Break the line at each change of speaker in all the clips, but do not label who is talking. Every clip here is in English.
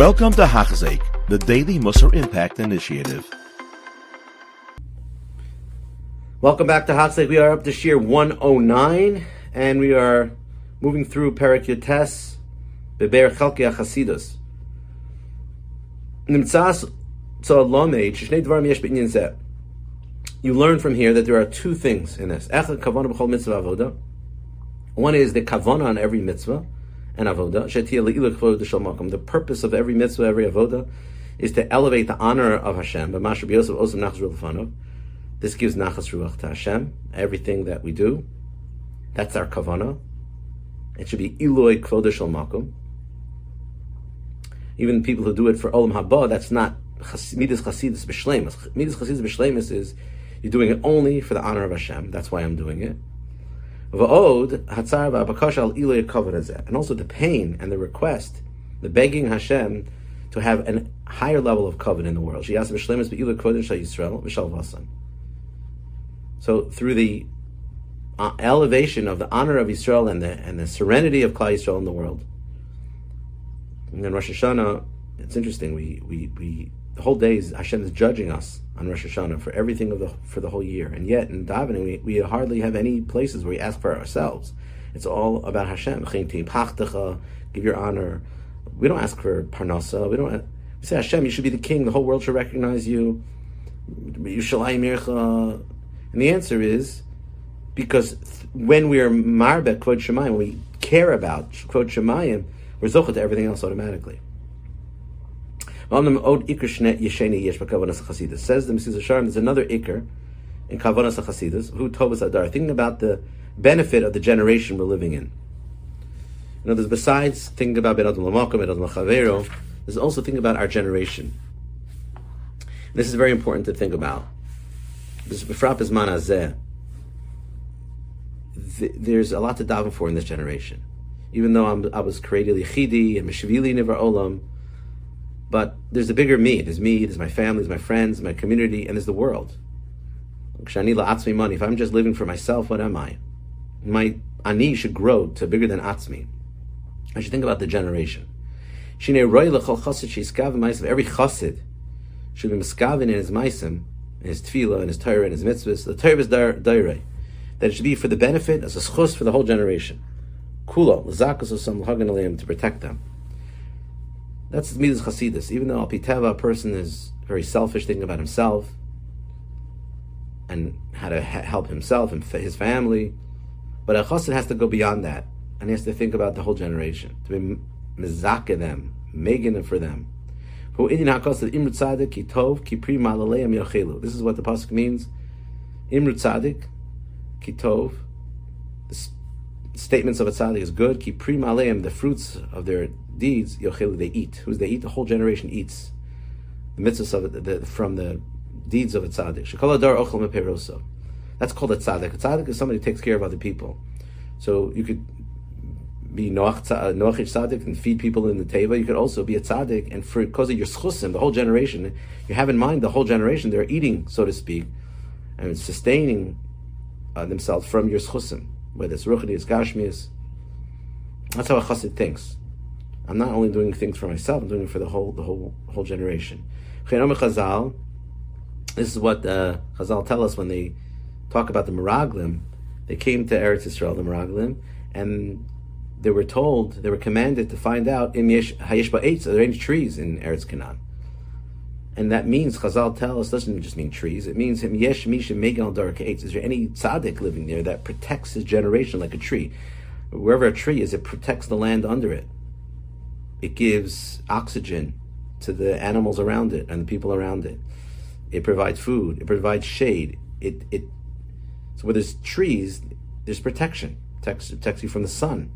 Welcome to Hachzik, the Daily Musar Impact Initiative.
Welcome back to Hachzik. We are up to Shir 109, and we are moving through Perak Yotes, Beber Chalki HaChasidus. Nimtzas Tzalamed, Shnei Dvarim Yesh B'inyan Zeh. You learn from here that there are two things in this. One is the Kavana on every mitzvah, and avoda. The purpose of every mitzvah, every avoda, is to elevate the honor of Hashem. This gives nachas ruach to Hashem. Everything that we do, that's our kavana. It should be iloi kvodah shel makom. Even people who do it for olam haba, that's not midas chasidus b'shleimus. Midas chasidus b'shleimus is you're doing it only for the honor of Hashem. That's why I'm doing it. And also the pain and the request, the begging Hashem to have a higher level of covenant in the world. She asked Ms. So through the uh, elevation of the honor of Israel and the and the serenity of Klal Yisrael in the world. And then Rosh Hashanah, it's interesting. We we we the whole day is Hashem is judging us on Rosh Hashanah for everything of the for the whole year, and yet in davening we, we hardly have any places where we ask for ourselves. It's all about Hashem. Give your honor. We don't ask for parnasa. We don't. We say Hashem, you should be the king. The whole world should recognize you. And the answer is because when we are marbet kvod shemayim, we care about kvod shemayim, we're zochah to everything else automatically. Says the Mesilas Yesharim, there's another ikr in Kavanas HaChasidus, who Tovas Adar, thinking about the benefit of the generation we're living in. You know, there's besides thinking about Ben Adam Lamakom, Ben Adam Chavero, there's also thinking about our generation. This is very important to think about. This is Manazeh. There's a lot to daven for in this generation. Even though I'm, I was created Lichidi and Meshivili Nivar Olam, but there's a bigger me. There's me, there's my family, there's my friends, my community, and there's the world. money. If I'm just living for myself, what am I? My ani should grow to bigger than atzmi. I should think about the generation. Every chassid should be miskavin in his maisim, in his tefillah, in his Torah, in his mitzvahs. The Torah is dairei. That it should be for the benefit, as a schus for the whole generation. Kula, l'zakas of some to protect them. That's Midas Chasidus. Even though Alpiteva, a person is very selfish, thinking about himself and how to help himself and his family, but a chassid has to go beyond that, and he has to think about the whole generation, to be mizake them, making it for them. This is what the pasuk means. Imru tzadik, kitov. Statements of a tzaddik is good. Ki prima the fruits of their deeds, yochel, they eat. Who's they eat? The whole generation eats. The mitzvahs of it, the, from the deeds of a tzaddik. Shekol adar ochel meperoso. That's called a tzaddik. A tzaddik is somebody who takes care of other people. So you could be noach tzaddik and feed people in the teva. You could also be a tzaddik, and for because of your schusim, the whole generation, you have in mind the whole generation. They're eating, so to speak, and sustaining uh, themselves from your schusim, whether it's ruchni, gashmias. That's how a chassid thinks. I'm not only doing things for myself; I'm doing it for the whole the whole whole generation. Chazal. This is what uh, Chazal tell us when they talk about the Meraglim. They came to Eretz Yisrael, the Meraglim, and they were told, they were commanded to find out in Hayesh Ba'etz, are there any trees in Eretz Canaan? And that means, Chazal tell us, doesn't just mean trees. It means him yesh misha megal dark Hates. Is there any tzaddik living there that protects his generation like a tree? Wherever a tree is, it protects the land under it it gives oxygen to the animals around it and the people around it. It provides food. It provides shade. It it so where there's trees, there's protection. Protects, protects you from the sun.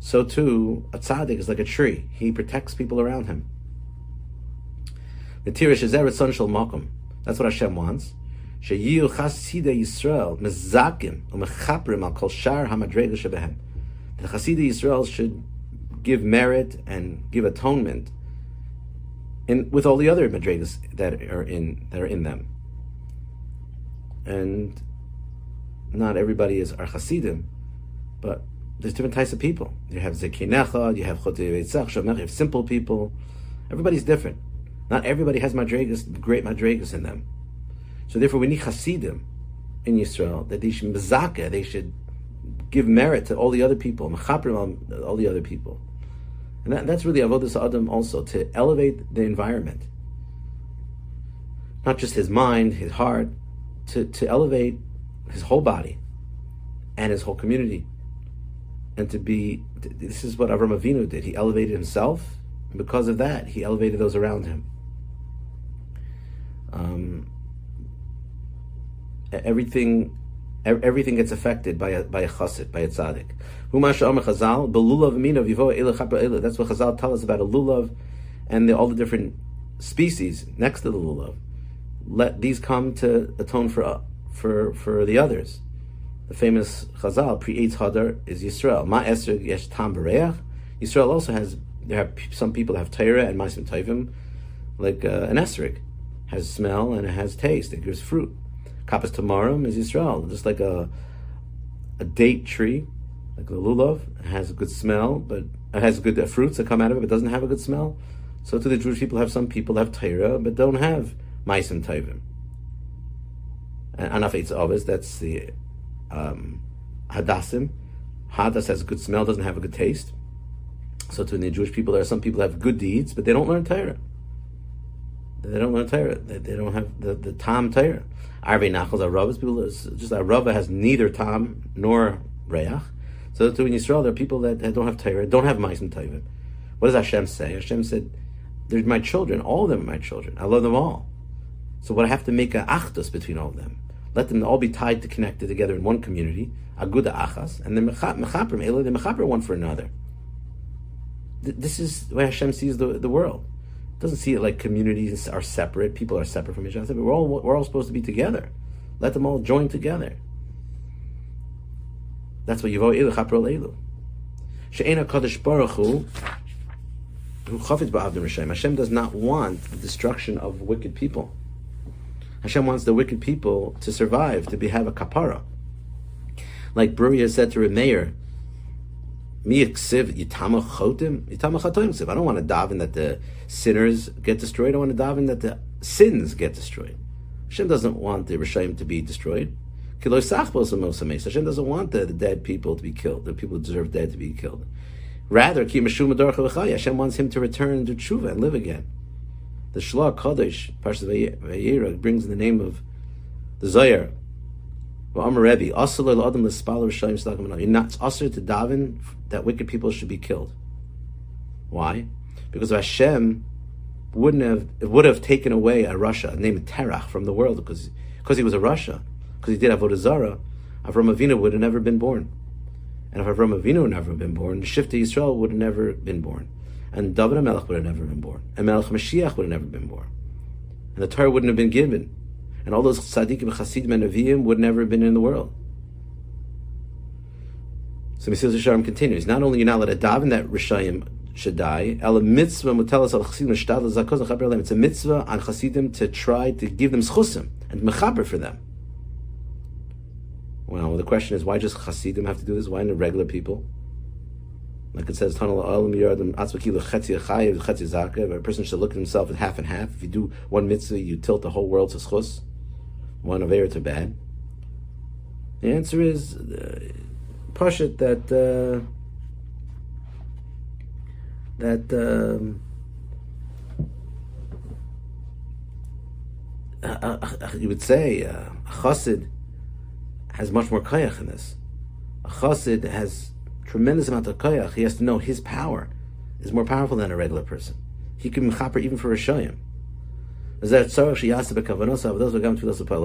So too, a tzaddik is like a tree. He protects people around him. That's what Hashem wants. Sheyiu chasida Yisrael mezakim. The chasida Yisrael should give merit and give atonement in with all the other madrigas that are in that are in them. And not everybody is our chasidim, but there's different types of people. You have zekinecha, you have chotei you have simple people. Everybody's different. Not everybody has madregas, great madregas in them. So therefore, we need chasidim in Yisrael that they should mezaka, they should give merit to all the other people, all the other people. And that, that's really avodas adam also to elevate the environment, not just his mind, his heart, to to elevate his whole body and his whole community, and to be. This is what Avram Avinu did. He elevated himself, and because of that, he elevated those around him. Um, everything everything gets affected by a by a chassid, by a tzaddik. That's what Chazal tell us about a lulav and the, all the different species next to the lulav. Let these come to atone for for for the others. The famous Chazal pre Eitz Hadar is Yisrael. Ma Esther Yesh Tam Yisrael also has there have some people have Torah and Ma'asim Tovim, like uh, an esrog, has smell and it has taste. It gives fruit. Kapas Tamarim is Yisrael, just like a a date tree, like the lulav, it has a good smell, but it has good uh, fruits that come out of it, but doesn't have a good smell. So to the Jewish people, have some people have Torah, but don't have Maisim Tovim. And Anaf Eitz Ovis, that's the um. Hadas has a good smell, doesn't have a good taste. So to the Jewish people, there are some people have good deeds, but they don't learn Torah. They don't learn Torah. They, they don't have the, the Tam Torah. Arvei Nachals Aravas, people, just Arava has neither Tam nor Reach. So in Yisrael, there are people that, that don't have Torah, don't have Ma'asim Tovim. What does Hashem say? Hashem said, they're my children, all of them are my children. I love them all. So what I have to make a achdus between all of them. Let them all be tied to connected together in one community, aguda achas, and then mechaper, they mechaper one for another. This is the way Hashem sees the, the world doesn't see it like communities are separate, people are separate from each other. We're all we're all supposed to be together. Let them all join together. That's what Yavo Elu Chaprol Elu. She'ena Kadosh Baruch Hu who chafetz ba'avdim Hashem. Hashem does not want the destruction of wicked people. Hashem wants the wicked people to survive, to be have a kapara. Like Bruria said to Remeir, I don't want to daven that the sinners get destroyed. I want to daven that the sins get destroyed. Hashem doesn't want the Rishayim to be destroyed. Hashem doesn't want the, the, dead people to be killed, the people who deserve dead to be killed. Rather, Hashem wants him to return to tshuva and live again. The Shlah Kadosh, Parshat brings in the name of the. You're not asr to daven that wicked people should be killed. Why? Because Hashem wouldn't have would have taken away a rasha named Terach from the world because because he was a rasha because he did avodah zarah. Avram Avinu would have never been born, and if Avram Avinu would never been born, Shifta Yisrael would have never been born, and David Melech would have never been born, and Melech Mashiach would have never been born, and the Torah wouldn't have been given and all those tzaddikim, chasidim, and neviim would never have been in the world. So Mesilas Yesharim continues. Not only you're not allowed to daven that rishayim should die, el mitzvah mutelas al chasidim zakos It's a mitzvah on chasidim to try to give them schusim and mechaber for them. Well, the question is, why just chasidim have to do this? Why not regular people? Like it says, a person should look at himself at half and half. If you do one mitzvah, you tilt the whole world to schus one of to bad? The answer is uh, Pashit that uh, that um, uh, uh, you would say uh, a chassid has much more kayach in this. A chassid has tremendous amount of kayach. He has to know his power is more powerful than a regular person. He can mechaper even for a shayim. A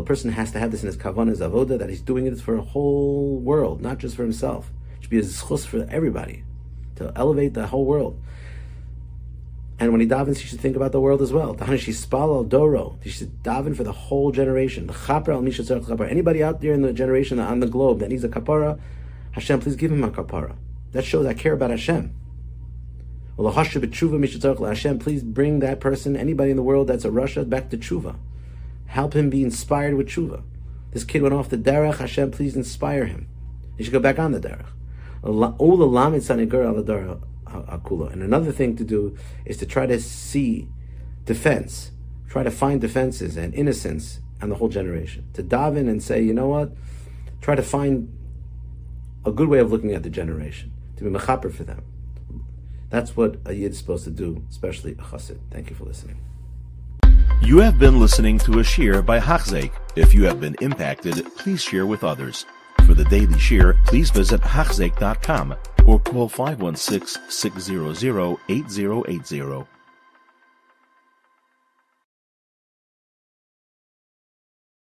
person has to have this in his kavanas avoda that he's doing it for a whole world, not just for himself. It should be a zchus for everybody to elevate the whole world. And when he davens, he should think about the world as well. He should daven for the whole generation. Anybody out there in the generation on the globe that needs a kapara, Hashem, please give him a kapara. That shows I care about Hashem. Hashem, please bring that person, anybody in the world that's a rasha, back to tshuva. Help him be inspired with tshuva. This kid went off the derech. Hashem, please inspire him. He should go back on the derech. And another thing to do is to try to see defense, try to find defenses and innocence on the whole generation. To dive in and say, you know what? Try to find a good way of looking at the generation, to be mechaper for them. That's what a yid is supposed to do, especially a chassid. Thank you for listening.
You have been listening to a shear by Hachzeik. If you have been impacted, please share with others. For the daily shear, please visit Hachzeik.com or call 516 600 8080.